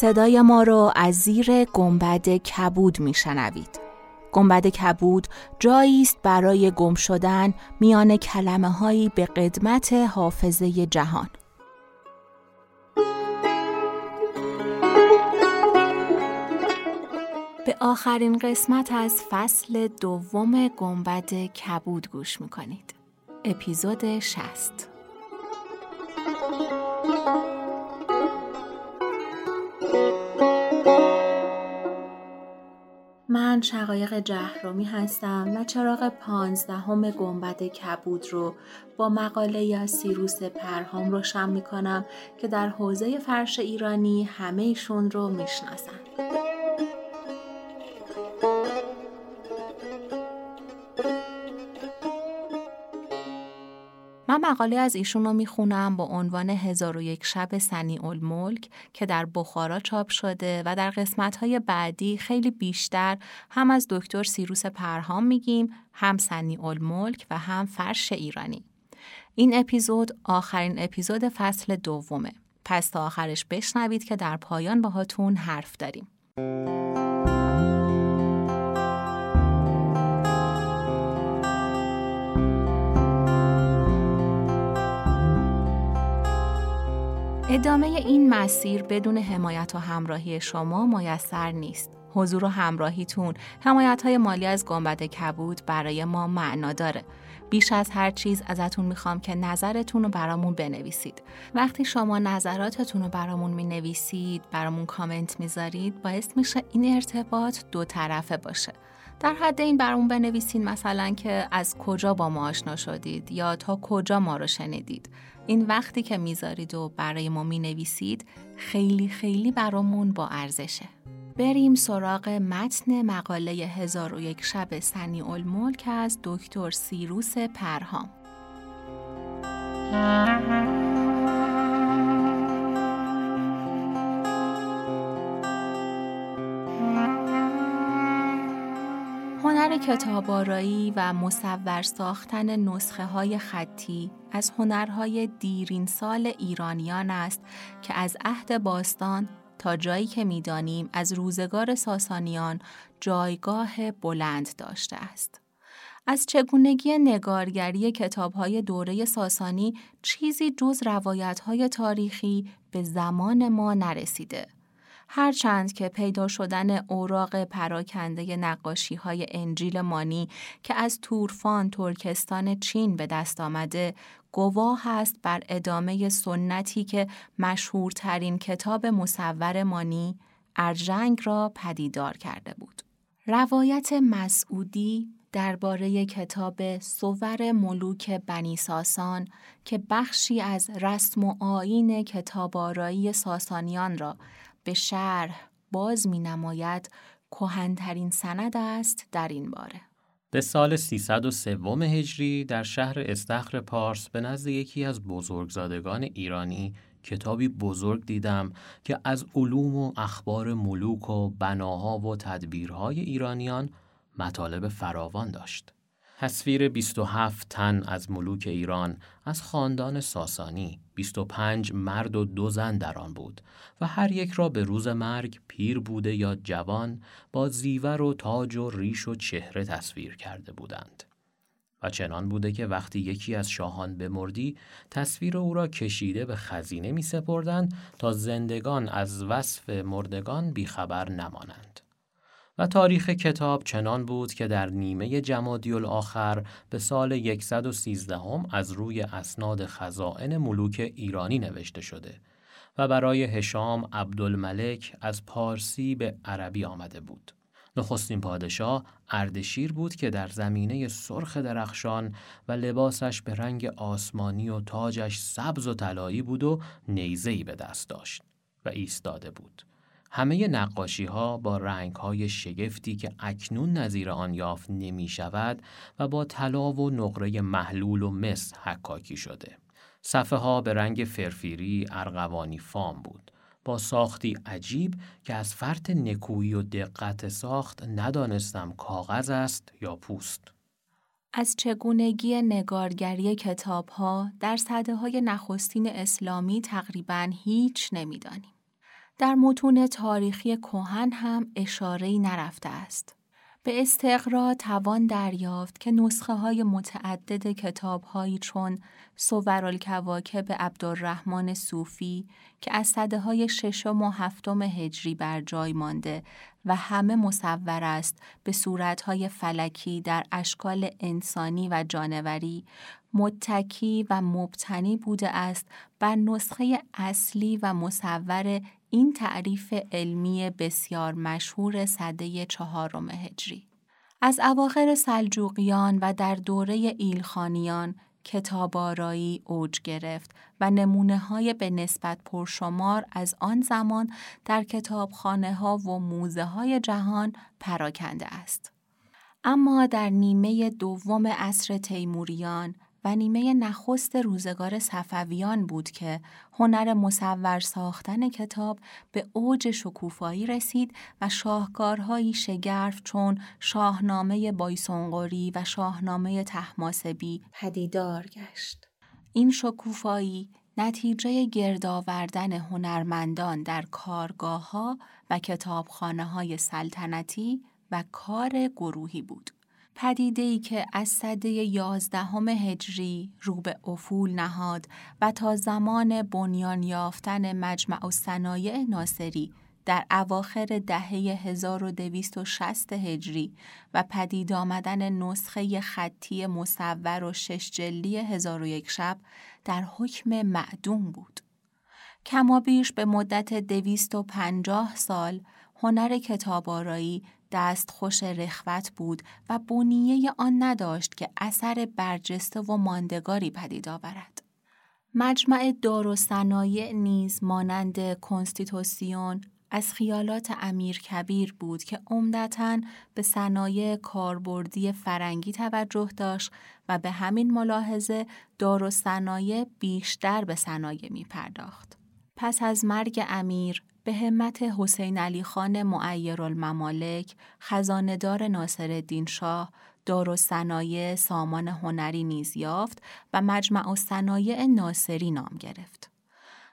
صدای ما رو از زیر گنبد کبود میشنوید. گنبد کبود جایی است برای گم شدن میان کلمه هایی به قدمت حافظه جهان. به آخرین قسمت از فصل دوم گنبد کبود گوش می‌کنید. اپیزود 60 من شقایق جهرومی هستم و چراغ پانزدهم گنبد کبود رو با مقاله یا سیروس پرهام روشن می کنم که در حوزه فرش ایرانی همه ایشون رو می‌شناسن. مقاله از ایشون رو می‌خونم با عنوان هزار و یک شب سنی الملک که در بخارا چاپ شده و در قسمتهای بعدی خیلی بیشتر هم از دکتر سیروس پرهام میگیم هم سنی الملک و هم فرش ایرانی. این اپیزود آخرین اپیزود فصل دومه. پس تا آخرش بشنوید که در پایان باهاتون حرف داریم. ادامه این مسیر بدون حمایت و همراهی شما میسر نیست. حضور و همراهیتون حمایت های مالی از گنبد کبود برای ما معنا داره. بیش از هر چیز ازتون می‌خوام که نظرتون رو برامون بنویسید. وقتی شما نظراتتون رو برامون می‌نویسید، برامون کامنت می‌ذارید، باعث میشه این ارتباط دو طرفه باشه. در حد این برامون بنویسین مثلا که از کجا با ما آشنا شدید یا تا کجا ما رو شنیدید. این وقتی که می‌ذارید و برای ما می‌نویسید خیلی خیلی برامون با ارزشه. بریم سراغ متن مقاله هزار و یک شب سنی الملک از دکتر سیروس پرهام. کتابارایی و مصور ساختن نسخه های خطی از هنرهای دیرین سال ایرانیان است که از عهد باستان تا جایی که می‌دانیم از روزگار ساسانیان جایگاه بلند داشته است. از چگونگی نگارگری کتابهای دوره ساسانی چیزی جز روایتهای تاریخی به زمان ما نرسیده. هرچند که پیدا شدن اوراق پراکنده نقاشی های انجیل مانی که از تورفان ترکستان چین به دست آمده گواه است بر ادامه سنتی که مشهورترین کتاب مصور مانی ارجنگ را پدیدار کرده بود. روایت مسعودی درباره کتاب سوور ملوک بنی ساسان که بخشی از رسم و آین کتابارایی ساسانیان را به شرح باز می نماید کهنترین سند است در این باره. به سال 303 هجری در شهر استخر پارس به نزد یکی از بزرگزادگان ایرانی کتابی بزرگ دیدم که از علوم و اخبار ملوک و بناها و تدبیرهای ایرانیان مطالب فراوان داشت. تصویر 27 تن از ملوک ایران از خاندان ساسانی 25 مرد و دو زن در آن بود و هر یک را به روز مرگ پیر بوده یا جوان با زیور و تاج و ریش و چهره تصویر کرده بودند. و چنان بوده که وقتی یکی از شاهان بمردی تصویر او را کشیده به خزینه می سپردند تا زندگان از وصف مردگان بیخبر نمانند. و تاریخ کتاب چنان بود که در نیمه جمادی الاخر به سال 113 هم از روی اسناد خزائن ملوک ایرانی نوشته شده و برای هشام عبدالملک از پارسی به عربی آمده بود. نخستین پادشاه اردشیر بود که در زمینه سرخ درخشان و لباسش به رنگ آسمانی و تاجش سبز و طلایی بود و نیزهی به دست داشت و ایستاده بود. همه نقاشی ها با رنگ های شگفتی که اکنون نظیر آن یافت نمی شود و با طلا و نقره محلول و مس حکاکی شده. صفحه ها به رنگ فرفیری ارغوانی فام بود. با ساختی عجیب که از فرط نکویی و دقت ساخت ندانستم کاغذ است یا پوست. از چگونگی نگارگری کتاب ها در صده های نخستین اسلامی تقریبا هیچ نمی‌دانیم. در متون تاریخی کهن هم اشاره‌ای نرفته است. به استقرا توان دریافت که نسخه های متعدد کتاب هایی چون سورالکواکب عبدالرحمن صوفی که از صده های ششم و هفتم هجری بر جای مانده و همه مصور است به صورت های فلکی در اشکال انسانی و جانوری متکی و مبتنی بوده است بر نسخه اصلی و مصور این تعریف علمی بسیار مشهور صده چهارم هجری از اواخر سلجوقیان و در دوره ایلخانیان کتابارایی اوج گرفت و نمونه های به نسبت پرشمار از آن زمان در کتابخانه ها و موزه های جهان پراکنده است. اما در نیمه دوم عصر تیموریان و نیمه نخست روزگار صفویان بود که هنر مصور ساختن کتاب به اوج شکوفایی رسید و شاهکارهایی شگرف چون شاهنامه بایسونگوری و شاهنامه تحماسبی پدیدار گشت. این شکوفایی نتیجه گردآوردن هنرمندان در کارگاه ها و کتابخانه های سلطنتی و کار گروهی بود. پدیده ای که از سده یازدهم هجری رو به افول نهاد و تا زمان بنیان یافتن مجمع و صنایع ناصری در اواخر دهه 1260 هجری و پدید آمدن نسخه خطی مصور و شش جلی هزار و یک شب در حکم معدوم بود. کمابیش به مدت دویست و پنجاه سال هنر کتابارایی خوش رخوت بود و بنیه آن نداشت که اثر برجسته و ماندگاری پدید آورد. مجمع دار و صنایع نیز مانند کنستیتوسیون از خیالات امیر کبیر بود که عمدتا به صنایع کاربردی فرنگی توجه داشت و به همین ملاحظه دار و صنایع بیشتر به صنایع می پرداخت. پس از مرگ امیر به همت حسین علی خان معیر الممالک، خزاندار ناصر الدین شاه، دار و صنایع سامان هنری نیز یافت و مجمع و صنایع ناصری نام گرفت.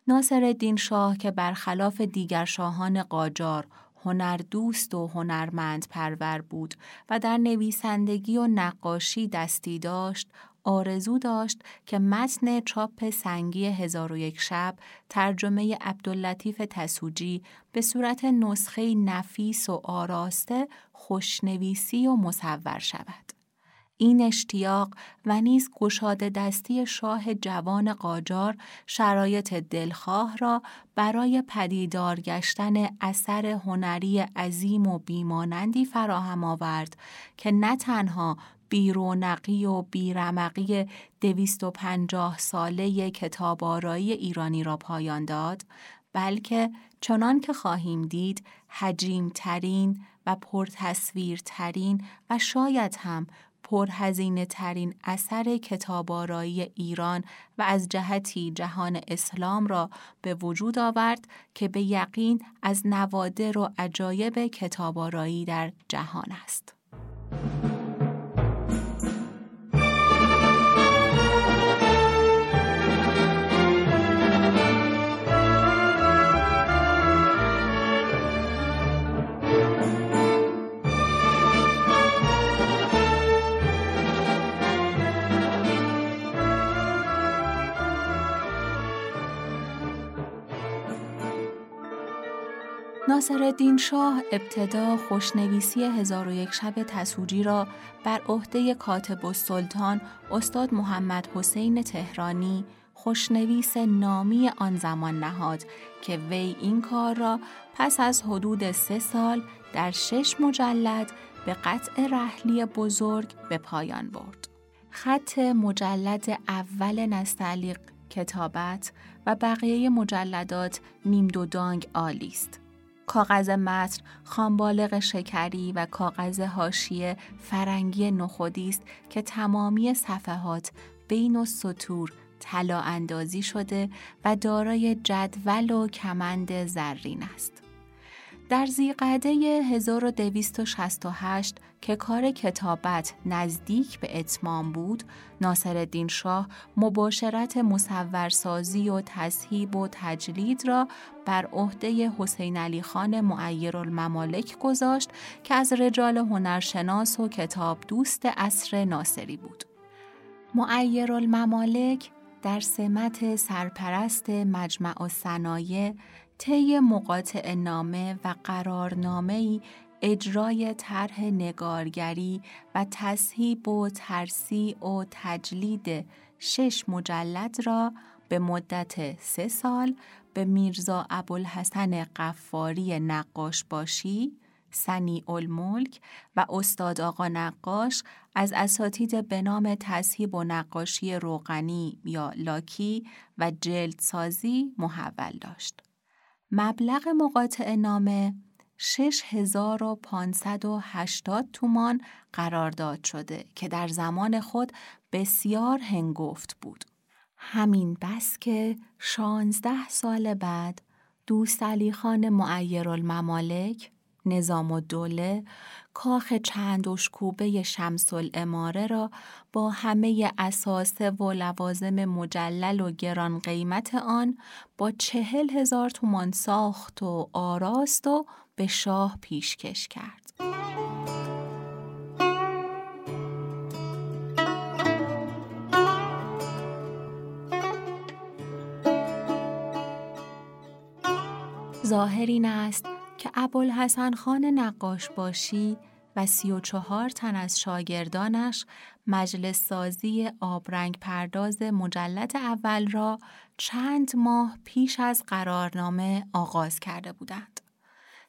ناصر الدین شاه که برخلاف دیگر شاهان قاجار هنر دوست و هنرمند پرور بود و در نویسندگی و نقاشی دستی داشت آرزو داشت که متن چاپ سنگی هزار و یک شب ترجمه عبداللطیف تسوجی به صورت نسخه نفیس و آراسته خوشنویسی و مصور شود. این اشتیاق و نیز گشاده دستی شاه جوان قاجار شرایط دلخواه را برای پدیدار گشتن اثر هنری عظیم و بیمانندی فراهم آورد که نه تنها بیرونقی و بیرمقی دویست و پنجاه ساله کتاب آرایی ایرانی را پایان داد بلکه چنان که خواهیم دید حجیم ترین و پرتصویر ترین و شاید هم پرهزینه ترین اثر کتابارایی ایران و از جهتی جهان اسلام را به وجود آورد که به یقین از نوادر و عجایب کتابارایی در جهان است. ناصرالدین شاه ابتدا خوشنویسی هزار و یک شب تسوجی را بر عهده کاتب السلطان استاد محمد حسین تهرانی خوشنویس نامی آن زمان نهاد که وی این کار را پس از حدود سه سال در شش مجلد به قطع رحلی بزرگ به پایان برد. خط مجلد اول نستعلیق کتابت و بقیه مجلدات نیم دو دانگ عالی است. کاغذ متن خانبالغ شکری و کاغذ هاشیه فرنگی نخودی است که تمامی صفحات بین و سطور طلا اندازی شده و دارای جدول و کمند زرین است. در زیقده 1268 که کار کتابت نزدیک به اتمام بود، ناصر شاه مباشرت مصورسازی و تصهیب و تجلید را بر عهده حسین علی خان معیر الممالک گذاشت که از رجال هنرشناس و کتاب دوست عصر ناصری بود. معیر الممالک در سمت سرپرست مجمع و صنایع طی مقاطع نامه و قرارنامه اجرای طرح نگارگری و تصهیب و ترسیع و تجلید شش مجلد را به مدت سه سال به میرزا ابوالحسن قفاری نقاش باشی سنی الملک و استاد آقا نقاش از اساتید به نام تصهیب و نقاشی روغنی یا لاکی و جلد سازی محول داشت. مبلغ مقاطع نامه 6580 تومان قرارداد شده که در زمان خود بسیار هنگفت بود. همین بس که 16 سال بعد دوست علی خان معیر نظام و دوله کاخ چند اشکوبه شمس الاماره را با همه اساسه و لوازم مجلل و گران قیمت آن با چهل هزار تومان ساخت و آراست و به شاه پیشکش کرد. ظاهر این است که ابوالحسن خان نقاش باشی و سی و چهار تن از شاگردانش مجلس سازی آبرنگ پرداز مجلد اول را چند ماه پیش از قرارنامه آغاز کرده بودند.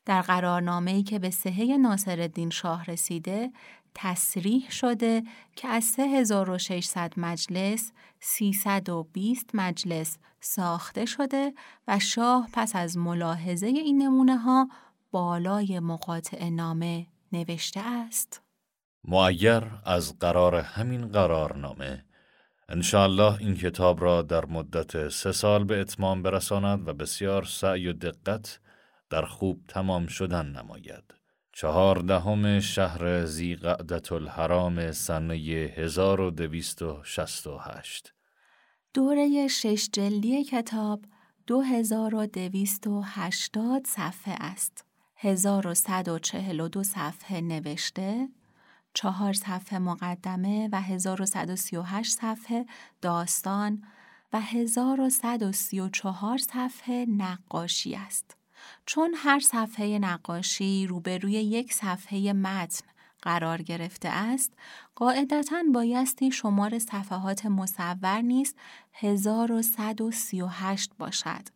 در قرارنامه‌ای که به صحه ناصرالدین شاه رسیده تصریح شده که از 3600 مجلس 320 مجلس ساخته شده و شاه پس از ملاحظه این نمونه ها بالای مقاطع نامه نوشته است معیر از قرار همین قرارنامه انشاءالله این کتاب را در مدت سه سال به اتمام برساند و بسیار سعی و دقت در خوب تمام شدن نماید. چهاردهم شهر زیقعدت الحرام سنه 1268 دوره شش جلدی کتاب 2280 صفحه است. 1142 صفحه نوشته، چهار صفحه مقدمه و 1138 صفحه داستان و 1134 صفحه نقاشی است. چون هر صفحه نقاشی روبروی یک صفحه متن قرار گرفته است، قاعدتا بایستی شمار صفحات مصور نیز 1138 باشد.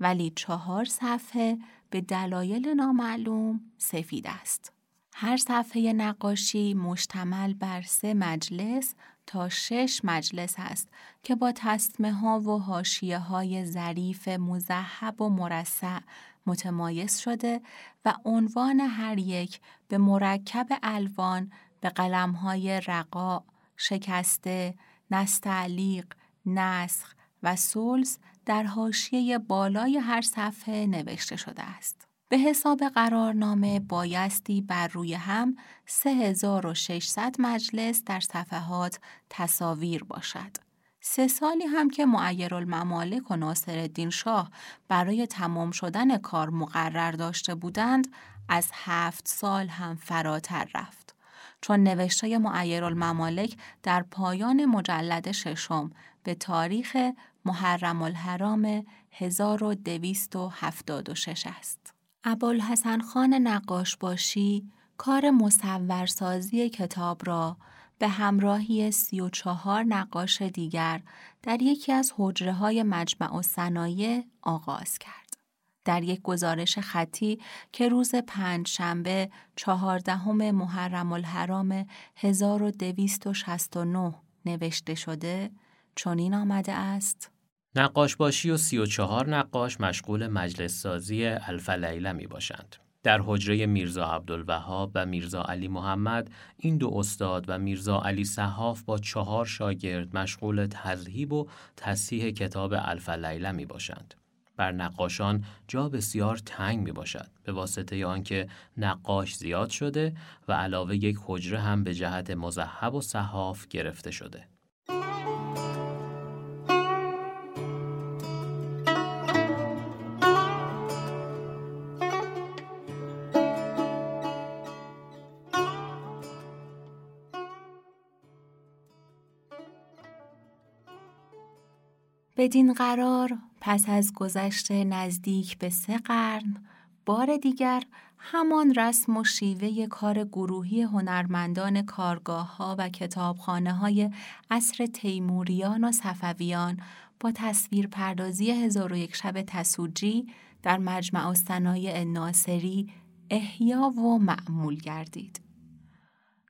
ولی چهار صفحه به دلایل نامعلوم سفید است. هر صفحه نقاشی مشتمل بر سه مجلس تا شش مجلس است که با تصمه ها و هاشیه های ظریف مذهب و مرسع متمایز شده و عنوان هر یک به مرکب الوان به قلم های رقا، شکسته، نستعلیق، نسخ و سلز در حاشیه بالای هر صفحه نوشته شده است. به حساب قرارنامه بایستی بر روی هم 3600 مجلس در صفحات تصاویر باشد. سه سالی هم که معیر الممالک و ناصر الدین شاه برای تمام شدن کار مقرر داشته بودند از هفت سال هم فراتر رفت. چون نوشته معیر الممالک در پایان مجلد ششم به تاریخ محرم الحرام 1276 است. ابوالحسن خان نقاش باشی کار مصورسازی کتاب را به همراهی سی و چهار نقاش دیگر در یکی از حجره های مجمع و صنایع آغاز کرد. در یک گزارش خطی که روز پنج شنبه چهاردهم محرم الحرام 1269 نوشته شده چنین آمده است نقاش باشی و سی و چهار نقاش مشغول مجلس سازی الف لیله می باشند. در حجره میرزا عبدالوهاب و میرزا علی محمد این دو استاد و میرزا علی صحاف با چهار شاگرد مشغول تذهیب و تصحیح کتاب الف لیله می باشند. بر نقاشان جا بسیار تنگ می باشد به واسطه آنکه نقاش زیاد شده و علاوه یک حجره هم به جهت مذهب و صحاف گرفته شده. بدین قرار پس از گذشته نزدیک به سه قرن بار دیگر همان رسم و شیوه کار گروهی هنرمندان کارگاه ها و کتابخانه های عصر تیموریان و صفویان با تصویر پردازی هزار و یک شب تسوجی در مجمع استنای ناصری احیا و معمول گردید.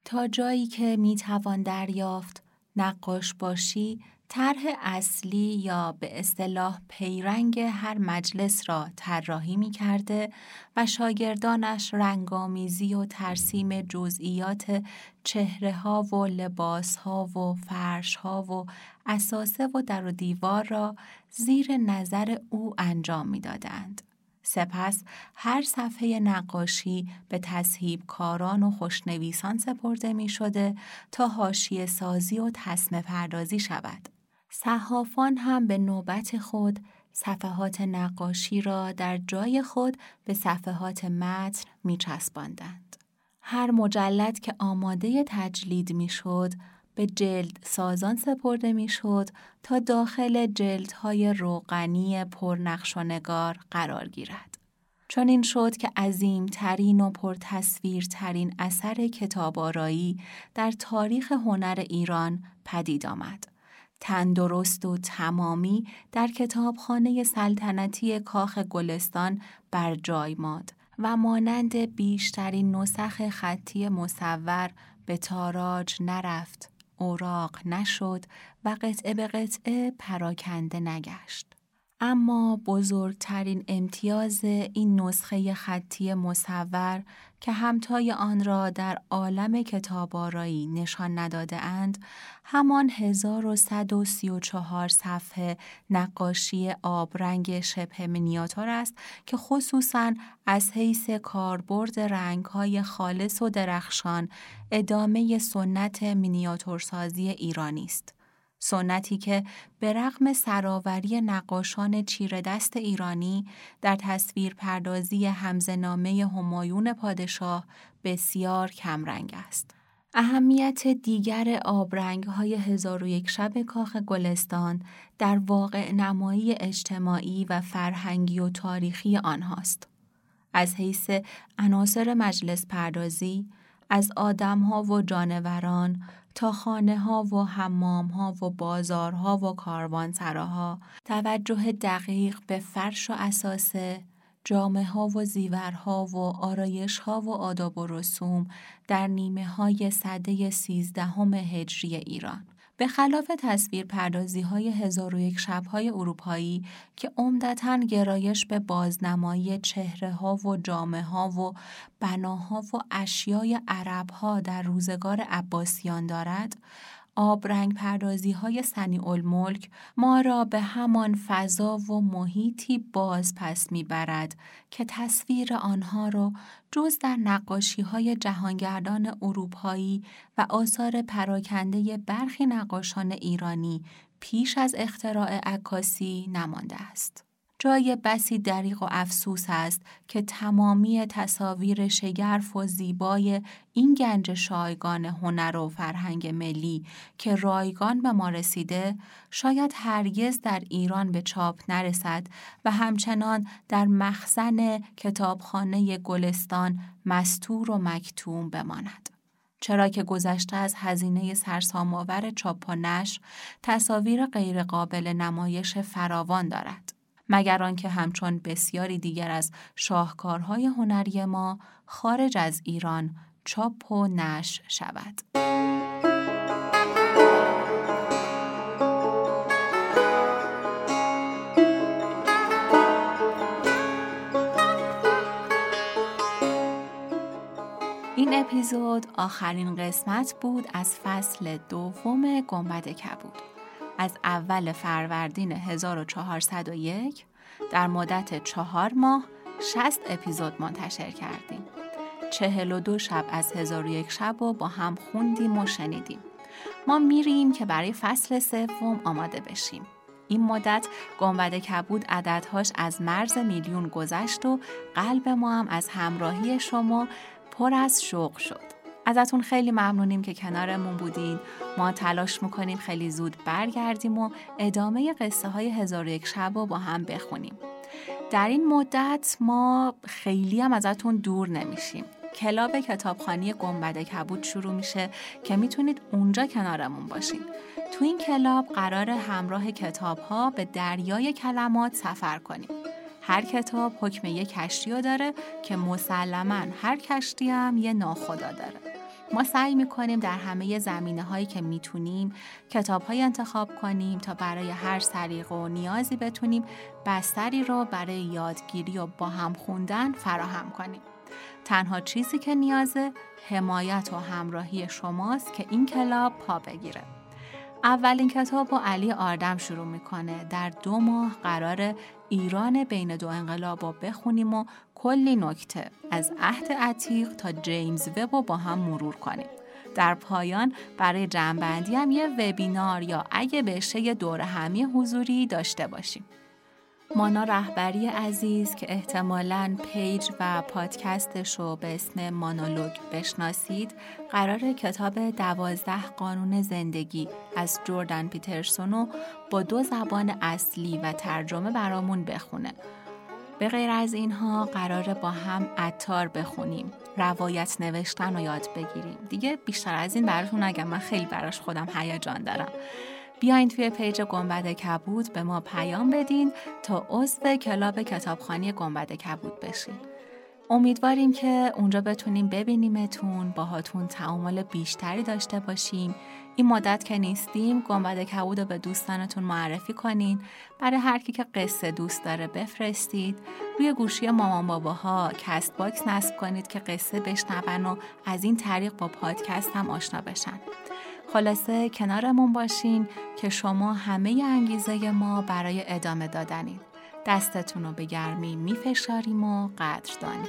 تا جایی که می توان دریافت نقاش باشی طرح اصلی یا به اصطلاح پیرنگ هر مجلس را طراحی می کرده و شاگردانش رنگامیزی و ترسیم جزئیات چهره ها و لباس ها و فرش ها و اساسه و در و دیوار را زیر نظر او انجام می دادند. سپس هر صفحه نقاشی به تصهیب کاران و خوشنویسان سپرده می شده تا هاشی سازی و تصمه پردازی شود. صحافان هم به نوبت خود صفحات نقاشی را در جای خود به صفحات متن می چسباندند. هر مجلد که آماده تجلید می شد به جلد سازان سپرده می شد تا داخل جلدهای روغنی پرنقش و نگار قرار گیرد. چون این شد که عظیم ترین و پرتصویر ترین اثر کتاب آرایی در تاریخ هنر ایران پدید آمد. تندرست و تمامی در کتابخانه سلطنتی کاخ گلستان بر جای ماند و مانند بیشترین نسخ خطی مصور به تاراج نرفت، اوراق نشد و قطعه به قطعه پراکنده نگشت. اما بزرگترین امتیاز این نسخه خطی مصور که همتای آن را در عالم کتاب آرایی نشان نداده اند همان 1134 صفحه نقاشی آبرنگ شبه منیاتور است که خصوصا از حیث کاربرد رنگهای خالص و درخشان ادامه سنت مینیاتورسازی ایرانی است. سنتی که به رغم سراوری نقاشان چیر دست ایرانی در تصویر پردازی همزنامه همایون پادشاه بسیار کمرنگ است. اهمیت دیگر آبرنگ های هزار و یک شب کاخ گلستان در واقع نمایی اجتماعی و فرهنگی و تاریخی آنهاست. از حیث عناصر مجلس پردازی، از آدمها و جانوران، تا خانه ها و حمام ها و بازارها و کاروانسراها. توجه دقیق به فرش و اساسه جامعه ها و زیورها و آرایش ها و آداب و رسوم در نیمه های صده سیزدهم هجری ایران. به خلاف تصویر پردازی های هزار و یک شبهای اروپایی که عمدتا گرایش به بازنمایی چهره ها و جامعه ها و بناها و اشیای عرب ها در روزگار عباسیان دارد، آبرنگ پردازی های سنی الملک ما را به همان فضا و محیطی باز پس می‌برد که تصویر آنها را جز در نقاشی های جهانگردان اروپایی و آثار پراکنده برخی نقاشان ایرانی پیش از اختراع عکاسی نمانده است. جای بسی دریق و افسوس است که تمامی تصاویر شگرف و زیبای این گنج شایگان هنر و فرهنگ ملی که رایگان به ما رسیده شاید هرگز در ایران به چاپ نرسد و همچنان در مخزن کتابخانه گلستان مستور و مکتوم بماند. چرا که گذشته از هزینه سرسام‌آور چاپ و نشر تصاویر غیرقابل نمایش فراوان دارد. مگر آنکه همچون بسیاری دیگر از شاهکارهای هنری ما خارج از ایران چاپ و نشر شود. این اپیزود آخرین قسمت بود از فصل دوم گنبد کبود. از اول فروردین 1401 در مدت چهار ماه 60 اپیزود منتشر کردیم. چهل و دو شب از هزار و یک شب و با هم خوندیم و شنیدیم. ما میریم که برای فصل سوم آماده بشیم. این مدت گنبد کبود عددهاش از مرز میلیون گذشت و قلب ما هم از همراهی شما پر از شوق شد. ازتون خیلی ممنونیم که کنارمون بودین. ما تلاش می‌کنیم خیلی زود برگردیم و ادامه قصه های هزار یک شب رو با هم بخونیم. در این مدت ما خیلی هم ازتون دور نمیشیم. کلاب کتابخانی گنبد کبود شروع میشه که می‌تونید اونجا کنارمون باشین. تو این کلاب قرار همراه کتاب ها به دریای کلمات سفر کنیم. هر کتاب حکم یک کشتی داره که مسلما هر کشتی هم یه ناخدا داره. ما سعی می‌کنیم در همه زمینه هایی که می‌تونیم کتاب های انتخاب کنیم تا برای هر سریق و نیازی بتونیم بستری رو برای یادگیری و با هم خوندن فراهم کنیم. تنها چیزی که نیازه حمایت و همراهی شماست که این کلاب پا بگیره. اولین کتاب با علی آردم شروع می‌کنه در دو ماه قرار ایران بین دو انقلاب رو بخونیم و کلی نکته از عهد عتیق تا جیمز وب رو با هم مرور کنیم. در پایان برای جنبندی هم یه وبینار یا اگه بشه یه دور همی حضوری داشته باشیم. مانا رهبری عزیز که احتمالاً پیج و پادکستش رو به اسم مانولوگ بشناسید قرار کتاب دوازده قانون زندگی از جوردن پیترسون رو با دو زبان اصلی و ترجمه برامون بخونه. به غیر از اینها قرار با هم عطار بخونیم روایت نوشتن رو یاد بگیریم دیگه بیشتر از این براتون نگم من خیلی براش خودم هیجان دارم بیاین توی page گنبد کبود به ما پیام بدین تا عضو club کتابخوانی گنبد کبود بشین. امیدواریم که اونجا بتونیم ببینیمتون باهاتون تعامل بیشتری داشته باشیم. این مدت که نیستیم گنبد کبود رو به دوستانتون معرفی کنین. برای هر کی که قصه دوست داره بفرستید. روی گوشی مامان باباها Castbox نصب کنید که قصه بشنون و از این طریق با پادکست هم آشنا بشن. خلاصه کنارمون باشین که شما همه انگیزه ما برای ادامه دادنید. دستتون رو به گرمی میفشاریم و قدردانی.